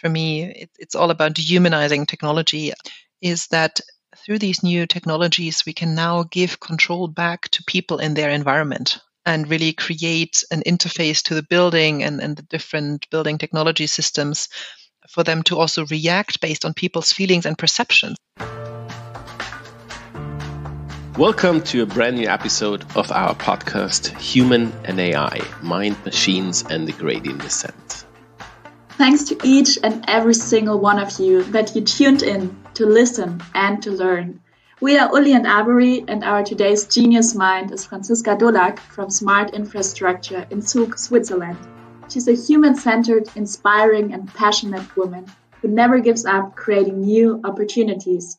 for me, it, it's all about dehumanizing technology, is that through these new technologies, we can now give control back to people in their environment and really create an interface to the building and, and the different building technology systems for them to also react based on people's feelings and perceptions. Welcome to a brand new episode of our podcast, Human and AI Mind, Machines, and the Gradient Descent. Thanks to each and every single one of you that you tuned in to listen and to learn. We are Uli and Avery, and our today's genius mind is Franziska Dolak from Smart Infrastructure in Zug, Switzerland. She's a human centered, inspiring, and passionate woman who never gives up creating new opportunities.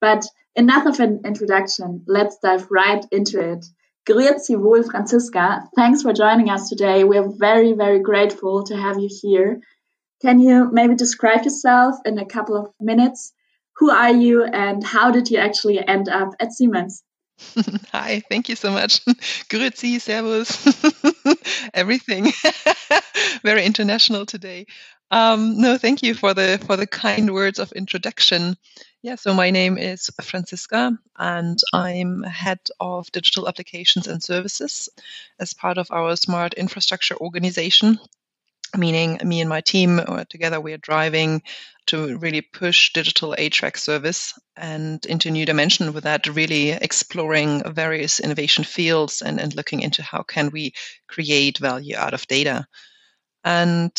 But enough of an introduction, let's dive right into it. Grüezi wohl, Franziska. Thanks for joining us today. We're very, very grateful to have you here. Can you maybe describe yourself in a couple of minutes? Who are you and how did you actually end up at Siemens? Hi, thank you so much. Grüezi, servus, everything. Very international today. Um, no, thank you for the for the kind words of introduction. Yeah, so my name is Franziska, and I'm head of digital applications and services as part of our smart infrastructure organization meaning me and my team uh, together we are driving to really push digital HVAC service and into new dimension with that really exploring various innovation fields and, and looking into how can we create value out of data. And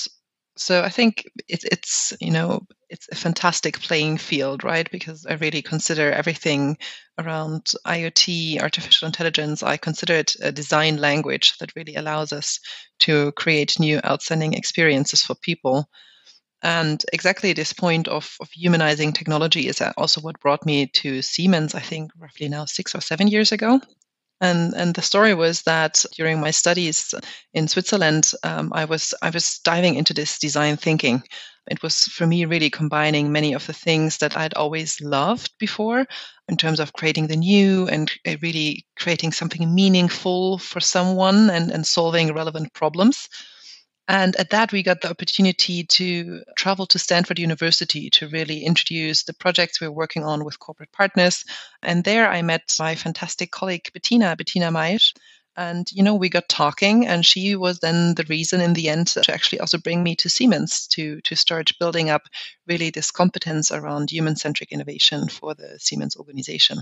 so I think it's it's you know it's a fantastic playing field, right? Because I really consider everything around IoT, artificial intelligence. I consider it a design language that really allows us to create new outstanding experiences for people. And exactly this point of, of humanizing technology is uh, also what brought me to Siemens. I think roughly now six or seven years ago. And and the story was that during my studies in Switzerland, um, I was I was diving into this design thinking. It was for me really combining many of the things that I'd always loved before, in terms of creating the new and uh, really creating something meaningful for someone and, and solving relevant problems. And at that, we got the opportunity to travel to Stanford University to really introduce the projects we are working on with corporate partners. And there I met my fantastic colleague, Bettina, Bettina Maisch. And, you know, we got talking, and she was then the reason in the end to actually also bring me to Siemens to, to start building up really this competence around human centric innovation for the Siemens organization.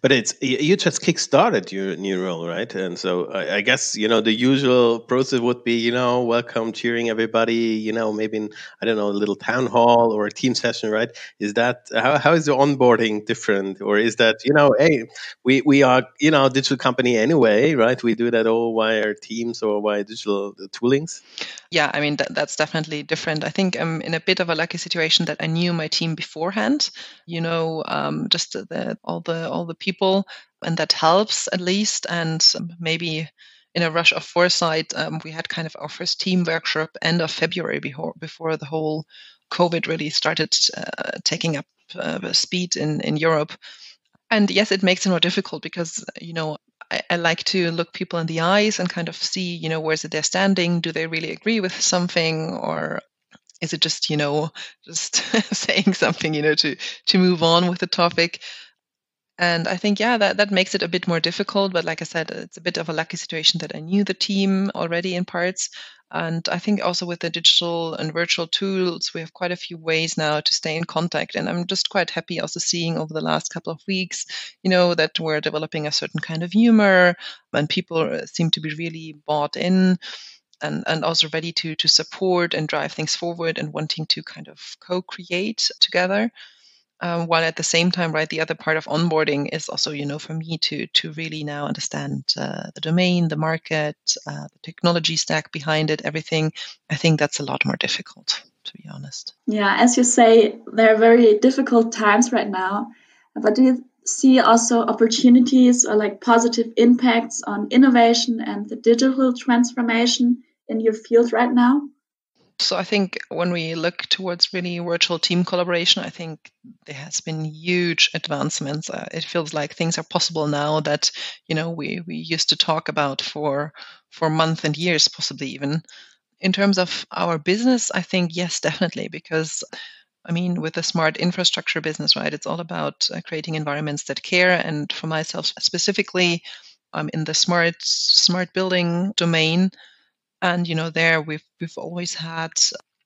But it's you just kick-started your new role, right? And so I, I, guess you know the usual process would be you know welcome, cheering everybody. You know maybe in, I don't know a little town hall or a team session, right? Is that how, how is the onboarding different, or is that you know hey we we are you know digital company anyway, right? We do that all via Teams or via digital toolings. Yeah, I mean that, that's definitely different. I think I'm in a bit of a lucky situation that I knew my team beforehand. You know, um, just the, all the all the people, and that helps at least. And maybe in a rush of foresight, um, we had kind of our first team workshop end of February before before the whole COVID really started uh, taking up uh, speed in in Europe. And yes, it makes it more difficult because you know I, I, like to look people in the eyes and kind of see, you know, where's it they're standing? Do they really agree with something, or is it just, you know, just saying something, you know, to to move on with the topic? And I think, yeah, that, that makes it a bit more difficult. But like I said, it's a bit of a lucky situation that I knew the team already in parts. And I think also with the digital and virtual tools, we have quite a few ways now to stay in contact. And I'm just quite happy also seeing over the last couple of weeks, you know, that we're developing a certain kind of humor and people uh, seem to be really bought in and, and also ready to, to support and drive things forward and wanting to kind of co create together um, while at the same time right the other part of onboarding is also you know for me to to really now understand uh, the domain the market uh, the technology stack behind it everything. I think that's a lot more difficult to be honest. Yeah as you say there are very difficult times right now. But do you see also opportunities or like positive impacts on innovation and the digital transformation in your field right now so I think when we look towards really virtual team collaboration, I think there has been huge advancements. Uh, it feels like things are possible now that you know we we used to talk about for for months and years, possibly even. In terms of our business, I think yes, definitely, because I mean, with a smart infrastructure business, right, it's all about uh, creating environments that care. And for myself specifically, I'm in the smart smart building domain, and you know, there we've we've always had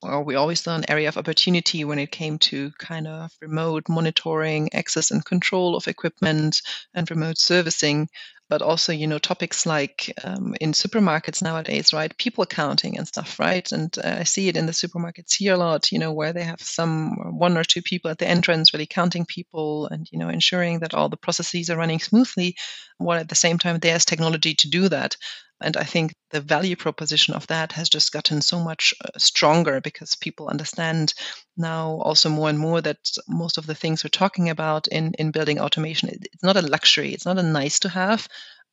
or we always saw an area of opportunity when it came to kind of remote monitoring, access and control of equipment, and remote servicing. But also, you know, topics like um, in supermarkets nowadays, right? People counting and stuff, right? And uh, I see it in the supermarkets here a lot, you know, where they have some one or two people at the entrance really counting people and, you know, ensuring that all the processes are running smoothly, while at the same time there's technology to do that. And I think the value proposition of that has just gotten so much uh, stronger because people understand now also more and more that most of the things we're talking about in, in building automation, it's not a luxury, it's not a nice to have,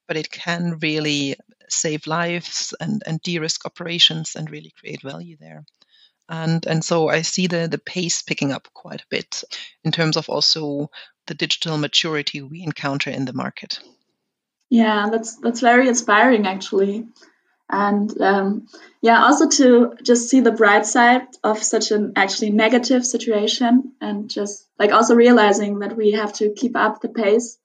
but it can really save lives and, and de-risk operations and really create value there. And, and so I see the, the pace picking up quite a bit in terms of also the digital maturity we encounter in the market. Yeah, that's that's very inspiring actually. And um, yeah, also to just see the bright side of such an actually negative situation and just like also realizing that we have to keep up the pace.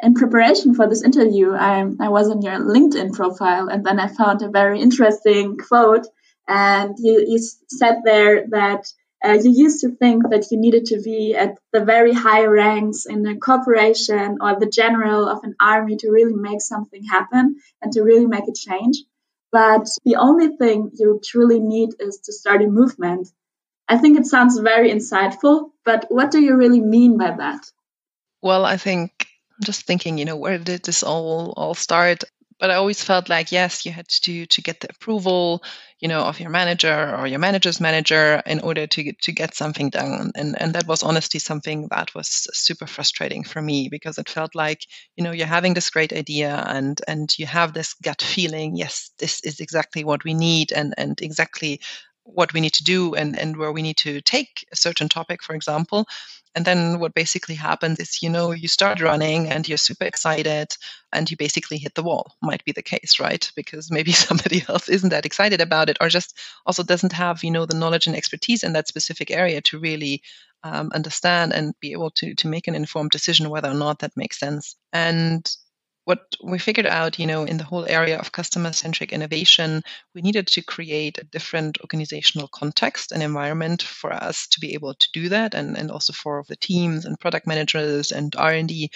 In preparation for this interview, I, I was on your LinkedIn profile and then I found a very interesting quote. And you, you said there that uh, you used to think that you needed to be at the very high ranks in a corporation or the general of an army to really make something happen and to really make a change. But the only thing you truly need is to start a movement. I think it sounds very insightful, but what do you really mean by that? Well, I think I'm just thinking, you know, where did this all all start? But I always felt like yes, you had to to get the approval, you know, of your manager or your manager's manager in order to get, to get something done. And and that was honestly something that was super frustrating for me because it felt like you know you're having this great idea and and you have this gut feeling, yes, this is exactly what we need and and exactly what we need to do and and where we need to take a certain topic, for example. And then what basically happens is, you know, you start running and you're super excited and you basically hit the wall. Might be the case, right? Because maybe somebody else isn't that excited about it or just also doesn't have, you know, the knowledge and expertise in that specific area to really um, understand and be able to to make an informed decision whether or not that makes sense. And what we figured out, you know, in the whole area of customer centric innovation, we needed to create a different organizational context and environment for us to be able to do that, and, and also for the teams and product managers and R and D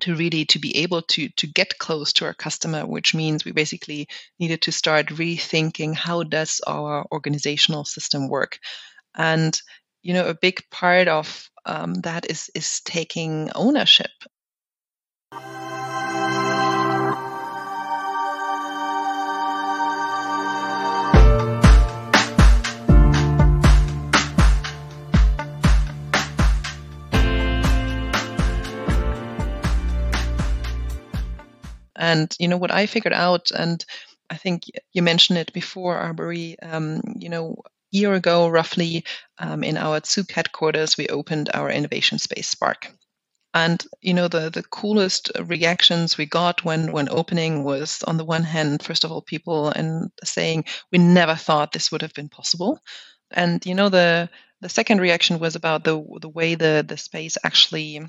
to really to be able to to get close to our customer which means we basically needed to start rethinking how does our organizational system work. And you know a big part of um, that is is taking ownership And you know what I figured out, and I think you mentioned it before, Arbery. Um, you know, year ago, roughly, um, in our Zug headquarters, we opened our innovation space Spark. And you know, the the coolest reactions we got when when opening was, on the one hand, first of all, people and saying we never thought this would have been possible, and you know, the the second reaction was about the the way the the space actually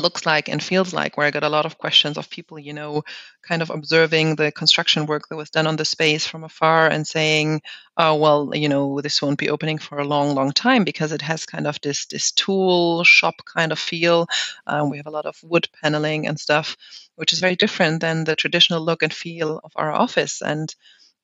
looks like and feels like where i got a lot of questions of people you know kind of observing the construction work that was done on the space from afar and saying oh well you know this won't be opening for a long long time because it has kind of this this tool shop kind of feel. Um, we have a lot of wood paneling and stuff which is very different than the traditional look and feel of our office. And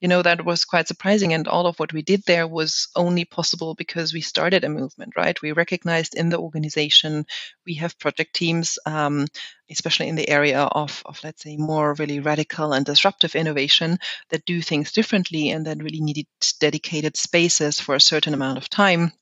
you know that was quite surprising and all of what we did there was only possible because we started a movement right? We recognized in the organization we have project teams um, especially in the area of, of let's say more really radical and disruptive innovation that do things differently and that really needed dedicated spaces for a certain amount of time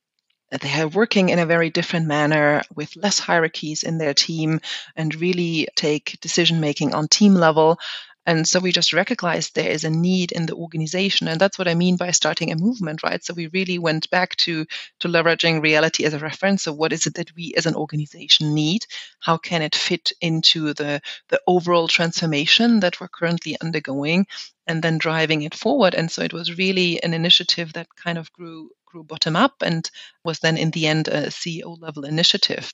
they are working in a very different manner with less hierarchies in their team and really take decision making on team level And so we just recognized there is a need in the organization. And that's what I mean by starting a movement, right? So we really went back to, to leveraging reality as a reference. So what is it that we as an organization need? How can it fit into the, the overall transformation that we're currently undergoing? And then driving it forward. And so it was really an initiative that kind of grew grew bottom up and was then in the end a CEO level initiative.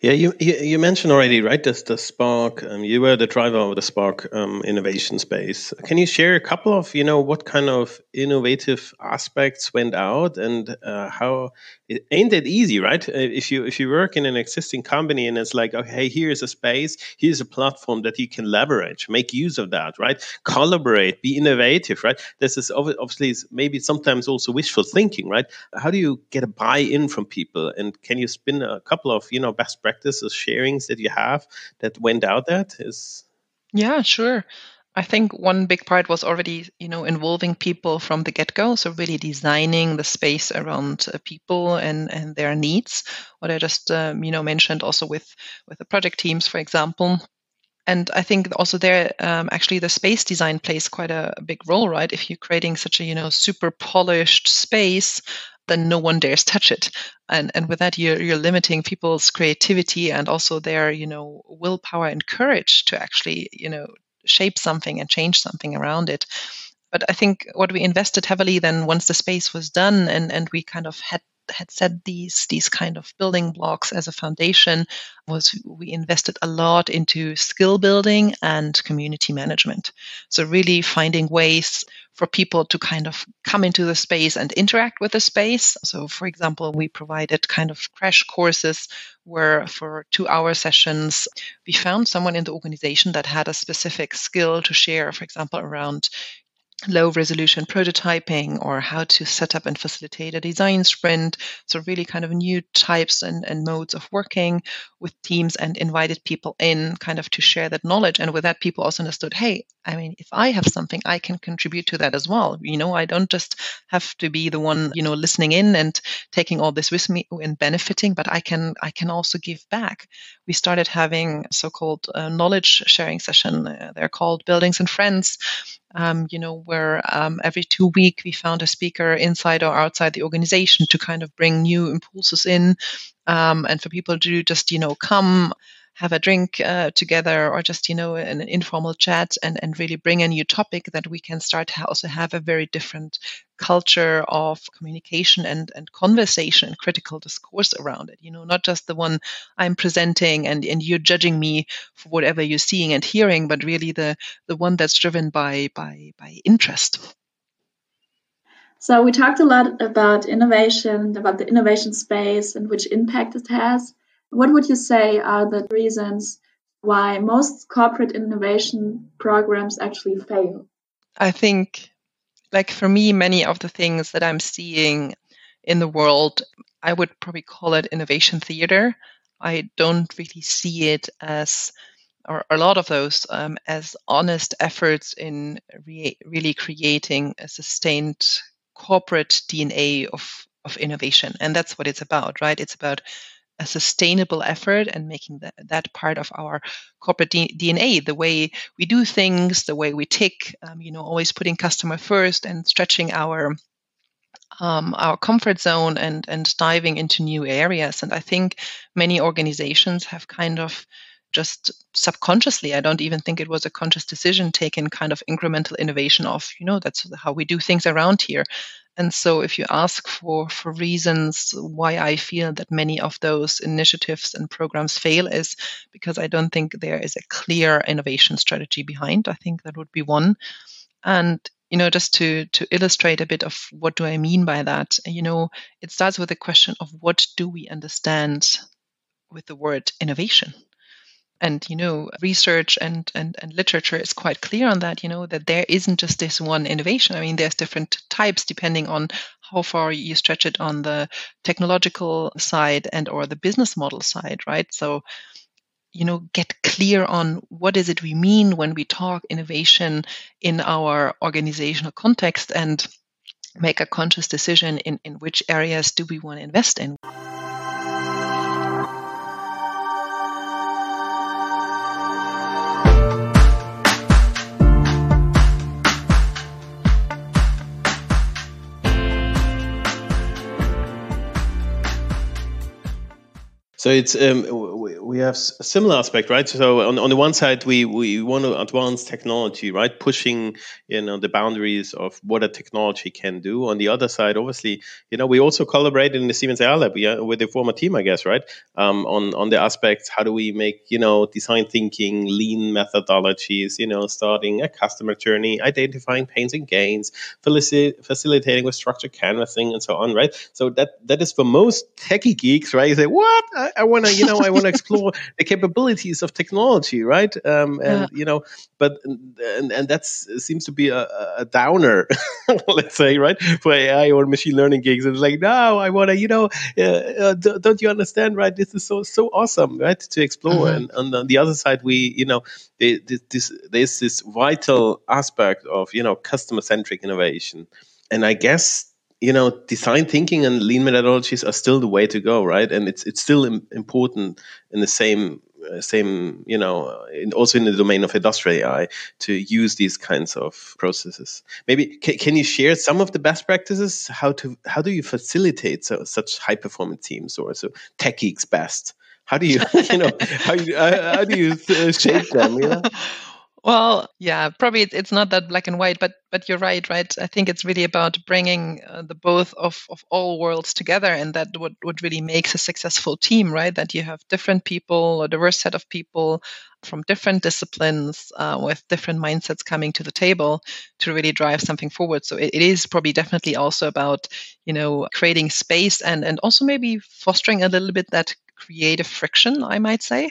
Yeah, you, you, mentioned already, right? This the Spark. Um, you were the driver of the Spark um, innovation space. Can you share a couple of, you know, what kind of innovative aspects went out, and uh, how it ain't that easy, right? Uh, if you if you work in an existing company and it's like, okay, here's a space, here's a platform that you can leverage, make use of that, right? Collaborate, be innovative, right? This is obviously maybe sometimes also wishful thinking, right? How do you get a buy-in from people, and can you spin a couple of, you know, best practices practices, sharings that you have that went out that is yeah sure I think one big part was already, you know, involving people from the get-go. So really designing the space around uh, people and, and their needs. What I just, um, you know, mentioned also with with the project teams, for example. And I think also there, um, actually, the space design plays quite a big role, right? If you're creating such a, you know, super polished space, then no one dares touch it. And and with that, you're you're limiting people's creativity and also their you know willpower and courage to actually you know shape something and change something around it. But I think what we invested heavily then once the space was done and and we kind of had had set these these kind of building blocks as a foundation was we invested a lot into skill building and community management. So really finding ways for people to kind of come into the space and interact with the space. So for example, we provided kind of crash courses where for 2-hour sessions we found someone in the organization that had a specific skill to share for example around low resolution prototyping or how to set up and facilitate a design sprint. So, really kind of new types and, and modes of working with teams and invited people in kind of to share that knowledge. And with that, people also understood hey, I mean, if I have something, I can contribute to that as well. You know, I don't just have to be the one, you know, listening in and taking all this with me and benefiting, but I can, I can also give back. We started having so-called uh, knowledge sharing session. Uh, they're called Buildings and Friends, um, you know, where um, every two week we found a speaker inside or outside the organization to kind of bring new impulses in, um, and for people to just you know come have a drink uh, together or just you know an, informal chat and, and really bring a new topic that we can start to also have a very different culture of communication and, and conversation and critical discourse around it you know not just the one i'm presenting and, and you're judging me for whatever you're seeing and hearing but really the the one that's driven by by by interest. So we talked a lot about innovation about the innovation space and which impact it has what would you say are the reasons why most corporate innovation programs actually fail? I think, like for me, many of the things that I'm seeing in the world, I would probably call it innovation theater. I don't really see it as, or a lot of those, um, as honest efforts in re- really creating a sustained corporate DNA of, of innovation. And that's what it's about, right? It's about a sustainable effort and making that, that part of our corporate D- DNA, the way we do things, the way we tick, um, you know, always putting customer first and stretching our um, our comfort zone and and diving into new areas. And I think many organizations have kind of just subconsciously i don't even think it was a conscious decision taken kind of incremental innovation of you know that's how we do things around here and so if you ask for, for reasons why I feel that many of those initiatives and programs fail is because I don't think there is a clear innovation strategy behind. I think that would be one. And you know just to to illustrate a bit of what do i mean by that you know it starts with the question of what do we understand with the word innovation and you know research and, and and literature is quite clear on that you know that there isn't just this one innovation. I mean there's different types depending on how far you stretch it on the technological side and or the business model side right? So you know get clear on what is it we mean when we talk innovation in our organizational context and make a conscious decision in, in which areas do we want to invest in So it's um, we have a similar aspect, right? So on, on the one side, we, we want to advance technology, right? Pushing you know the boundaries of what a technology can do. On the other side, obviously, you know, we also collaborated in the Siemens AI Lab yeah, with the former team, I guess, right? Um, on on the aspects, how do we make you know design thinking, lean methodologies, you know, starting a customer journey, identifying pains and gains, facilitating with structured canvassing, and so on, right? So that that is for most techie geeks, right? You say, what? I, I, want to, you know, I want to explore the capabilities of technology, right? Um, and yeah. you know, but and and that seems to be a, a downer, let's say, right, for AI or machine learning gigs. It's like, no, I want to, you know, uh, uh, don't you understand, right? This is so so awesome, right, to explore. Mm-hmm. And, and on the other side, we, you know, this, there's this vital aspect of you know customer centric innovation, and I guess you know, design thinking and lean methodologies are still the way to go, right? And it's it's still Im- important in the same uh, same you know, uh, in, also in the domain of industrial AI to use these kinds of processes. Maybe can, can you share some of the best practices? How to how do you facilitate so, such high performance teams or so tech geeks best? How do you you know how, uh, how do you uh, shape them? You know. Well, yeah, probably it's not that black and white, but but you're right, right? I think it's really about bringing uh, the both of, of all worlds together, and that what what really makes a successful team, right? That you have different people, a diverse set of people from different disciplines uh, with different mindsets coming to the table to really drive something forward. So it, it is probably definitely also about you know creating space and and also maybe fostering a little bit that creative friction, I might say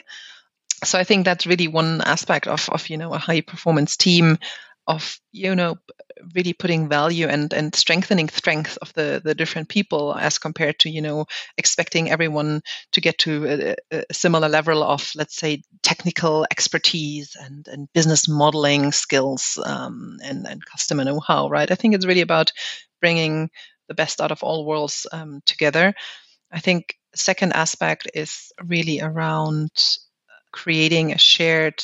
so I think that's really one aspect of, of you know a high performance team of you know really putting value and and strengthening strength of the the different people as compared to you know expecting everyone to get to a, a similar level of let's say technical expertise and and business modeling skills um, and and customer know-how right? I think it's really about bringing the best out of all worlds um, together. I think second aspect is really around creating a shared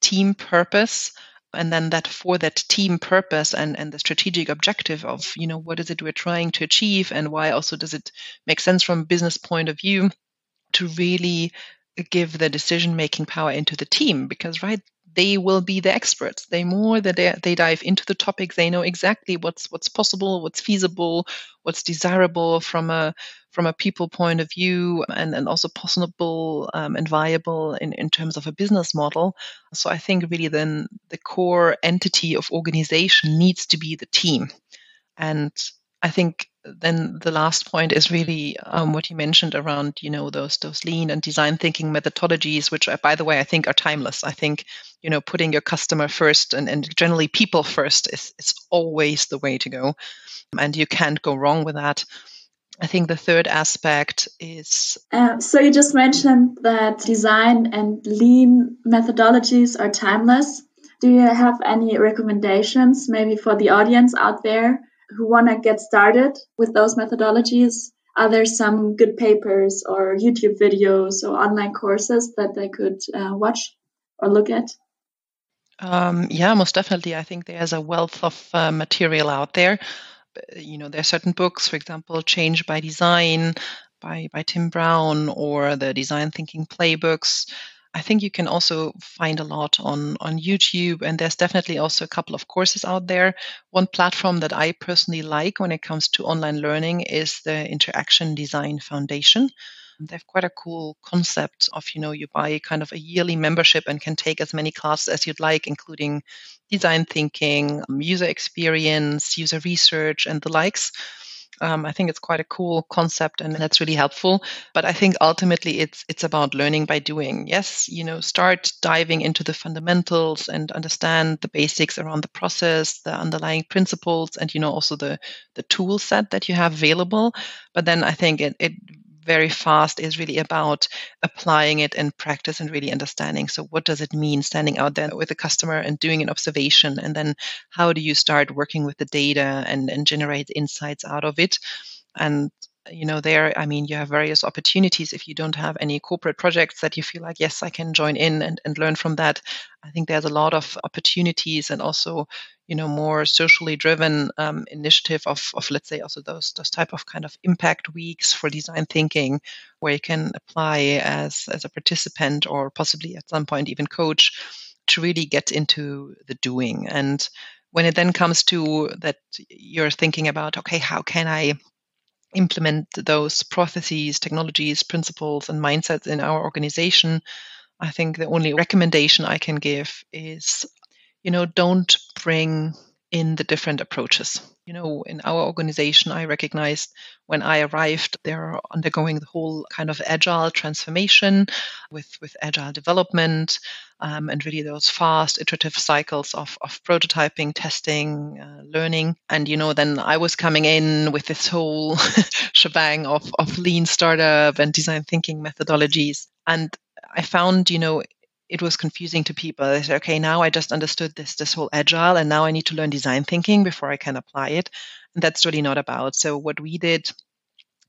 team purpose and then that for that team purpose and, and the strategic objective of you know what is it we're trying to achieve and why also does it make sense from a business point of view to really give the decision making power into the team? Because right they will be the experts. The more that they, dive into the topic, they know exactly what's what's possible, what's feasible, what's desirable from a from a people point of view, and, and also possible um, and viable in, in terms of a business model. So I think really then the core entity of organization needs to be the team. And I think then the last point is really um, what you mentioned around you know those those lean and design thinking methodologies which by the way i think are timeless. I think you know putting your customer first and, and generally people first is, is always the way to go and you can't go wrong with that. I think the third aspect is uh, so you just mentioned that design and lean methodologies are timeless. Do you have any recommendations maybe for the audience out there who want to get started with those methodologies, are there some good papers or YouTube videos or online courses that they could uh, watch or look at? Um, yeah, most definitely. I think there's a wealth of uh, material out there. You know, there are certain books, for example, Change by Design by, by Tim Brown or the Design Thinking Playbooks. I think you can also find a lot on, on YouTube, and there's definitely also a couple of courses out there. One platform that I personally like when it comes to online learning is the Interaction Design Foundation. They have quite a cool concept of, you know, you buy kind of a yearly membership and can take as many classes as you'd like, including design thinking, user experience, user research, and the likes. Um, I think it's quite a cool concept and that's really helpful. But I think ultimately it's it's about learning by doing. Yes, you know, start diving into the fundamentals and understand the basics around the process, the underlying principles, and you know also the the tool set that you have available. But then I think it, it very fast is really about applying it in practice and really understanding. So, what does it mean standing out there with a customer and doing an observation? And then, how do you start working with the data and, and generate insights out of it? And you know, there, I mean, you have various opportunities. If you don't have any corporate projects that you feel like, yes, I can join in and, and learn from that, I think there's a lot of opportunities and also, you know, more socially driven um, initiative of, of, let's say, also those those type of kind of impact weeks for design thinking, where you can apply as as a participant or possibly at some point even coach to really get into the doing and when it then comes to that you're thinking about okay how can i implement those processes technologies principles and mindsets in our organization i think the only recommendation i can give is you know don't bring in the different approaches. You know, in our organization, I recognized when I arrived, they're undergoing the whole kind of agile transformation with, with agile development um, and really those fast iterative cycles of, of prototyping, testing, uh, learning. And, you know, then I was coming in with this whole shebang of, of lean startup and design thinking methodologies. And I found, you know, it was confusing to people. They said, okay, now I just understood this this whole agile, and now I need to learn design thinking before I can apply it. And that's really not about. So what we did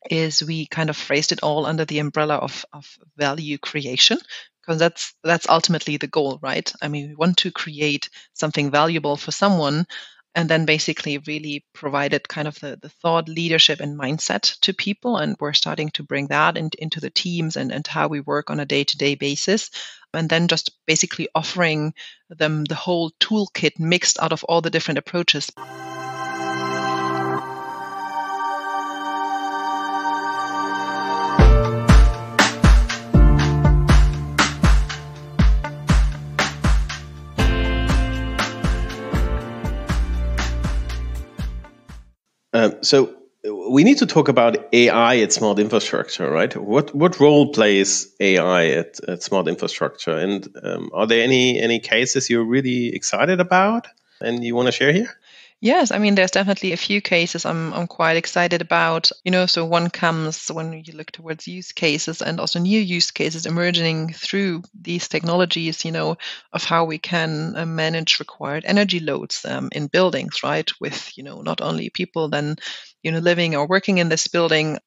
is we kind of phrased it all under the umbrella of, of value creation because that's that's ultimately the goal right? I mean we want to create something valuable for someone and then basically really provided kind of the, the thought leadership and mindset to people. And we're starting to bring that in, into the teams and, and how we work on a day-to-day basis. And then just basically offering them the whole toolkit mixed out of all the different approaches Um, so we need to talk about AI at smart infrastructure, right? What what role plays AI at, at smart infrastructure, and um, are there any any cases you're really excited about and you want to share here? Yes, I mean, there's definitely a few cases I'm, I'm quite excited about. You know, so one comes when you look towards use cases and also new use cases emerging through these technologies, you know, of how we can uh, manage required energy loads um, in buildings, right? With, you know, not only people then, you know, living or working in this building,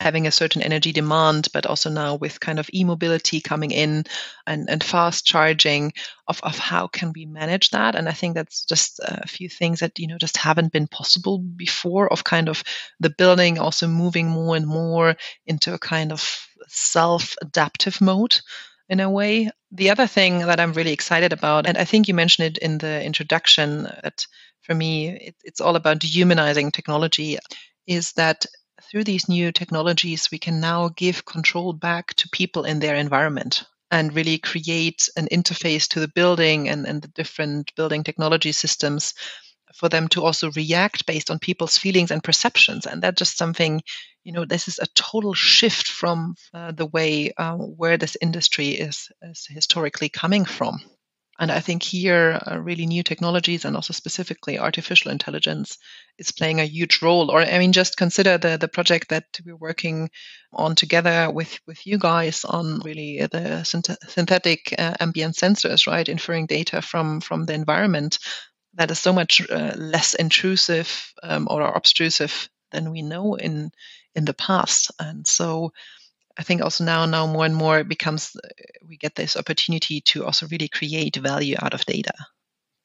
having a certain energy demand, but also now with kind of e-mobility coming in and, and fast charging of, of how can we manage that. And I think that's just a few things that, you know, just haven't been possible before of kind of the building also moving more and more into a kind of self-adaptive mode in a way. The other thing that I'm really excited about, and I think you mentioned it in the introduction, that for me, it, it's all about dehumanizing technology, is that through these new technologies, we can now give control back to people in their environment and really create an interface to the building and, and the different building technology systems for them to also react based on people's feelings and perceptions. And that's just something, you know, this is a total shift from uh, the way uh, where this industry is, is historically coming from. And I think here, uh, really new technologies and also specifically artificial intelligence is playing a huge role. Or, I mean, just consider the, the project that we're working on together with, with you guys on really the synth- synthetic uh, ambient sensors, right? Inferring data from, from the environment that is so much uh, less intrusive um, or obtrusive than we know in, in the past. And so, I think also now, now more and more it becomes uh, we get this opportunity to also really create value out of data,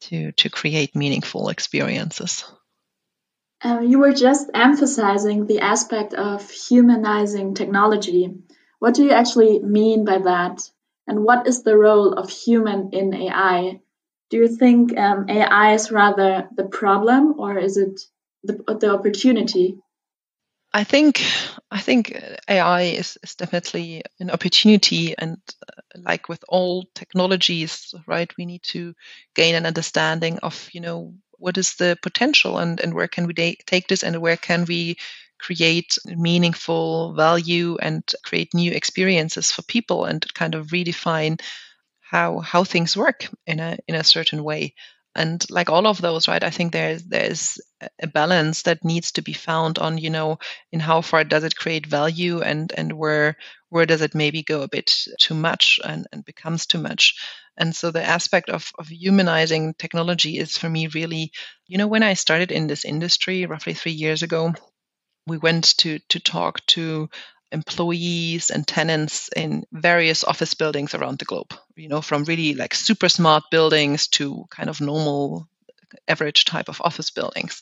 to to create meaningful experiences. Um, you were just emphasizing the aspect of humanizing technology. What do you actually mean by that? And what is the role of human in AI? Do you think um, AI is rather the problem or is it the, the opportunity? I think I think AI is, is definitely an opportunity, and uh, like with all technologies, right, we need to gain an understanding of you know what is the potential and and where can we da- take this and where can we create meaningful value and create new experiences for people and kind of redefine how how things work in a in a certain way and like all of those right i think there's there's a balance that needs to be found on you know in how far does it create value and and where where does it maybe go a bit too much and, and becomes too much. And so the aspect of, of humanizing technology is for me really you know when i started in this industry roughly three years ago we went to to talk to employees and tenants in various office buildings around the globe you know from really like super smart buildings to kind of normal average type of office buildings.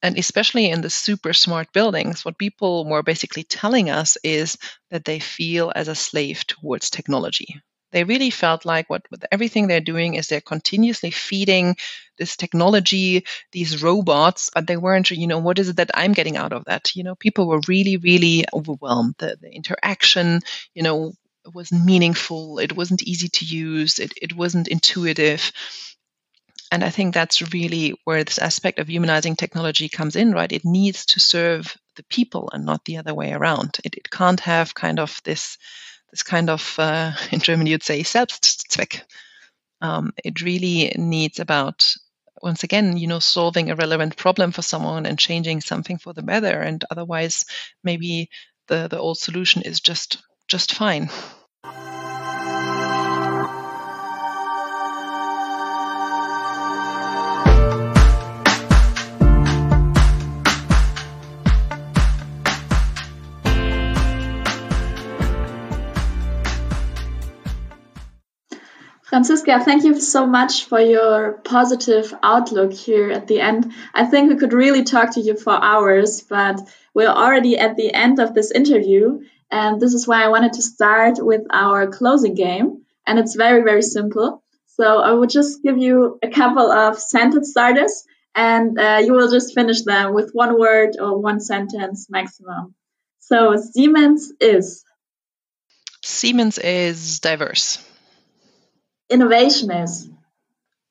And especially in the super smart buildings what people were basically telling us is that they feel as a slave towards technology they really felt like what everything they're doing is they're continuously feeding this technology, these robots, but they weren't, you know, what is it that I'm getting out of that? You know, people were really, really overwhelmed. The, the interaction, you know, wasn't meaningful. It wasn't easy to use. It, it wasn't intuitive. And I think that's really where this aspect of humanizing technology comes in, right? It needs to serve the people and not the other way around. It, it can't have kind of this this kind of, uh, in German you'd say, Selbstzweck. Um, it really needs about, once again, you know, solving a relevant problem for someone and changing something for the better. And otherwise, maybe the, the old solution is just just fine. Franziska, thank you so much for your positive outlook here at the end. I think we could really talk to you for hours, but we're already at the end of this interview. And this is why I wanted to start with our closing game. And it's very, very simple. So I will just give you a couple of sentence starters and uh, you will just finish them with one word or one sentence maximum. So Siemens is. Siemens is diverse innovation is?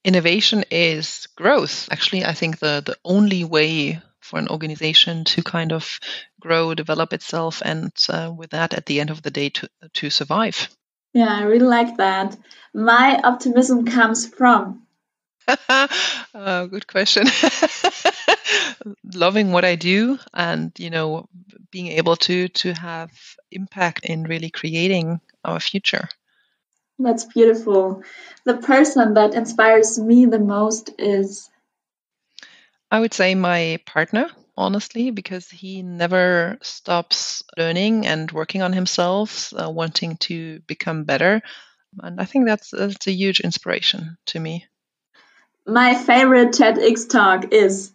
Innovation is growth. Actually, I think the, the only way for an organization to kind of grow, develop itself, and uh, with that, at the end of the day, to, to survive. Yeah, I really like that. My optimism comes from. uh, good question. Loving what I do, and you know, being able to to have impact in really creating our future. That's beautiful. The person that inspires me the most is. I would say my partner, honestly, because he never stops learning and working on himself, uh, wanting to become better. And I think that's, that's a huge inspiration to me. My favorite TEDx talk is.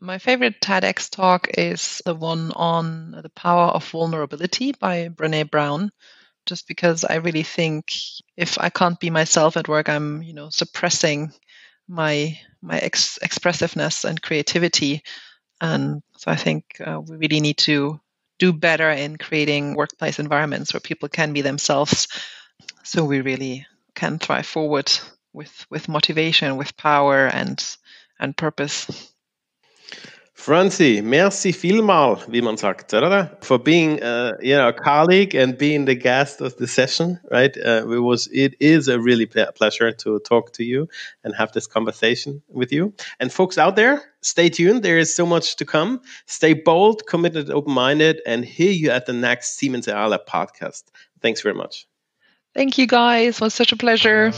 My favorite TEDx talk is the one on the power of vulnerability by Brene Brown just because I really think if I can't be myself at work, I'm you know suppressing my my ex- expressiveness and creativity, and so I think uh, we really need to do better in creating workplace environments where people can be themselves, so we really can thrive forward with with motivation, with power, and and purpose. Franzi, merci vielmal, wie man sagt, oder? For being, uh, you know, a colleague and being the guest of the session, right? Uh, it was, it is a really pleasure to talk to you and have this conversation with you. And folks out there, stay tuned. There is so much to come. Stay bold, committed, open-minded, and hear you at the next Siemens AI Lab podcast. Thanks very much. Thank you, guys. It was such a pleasure.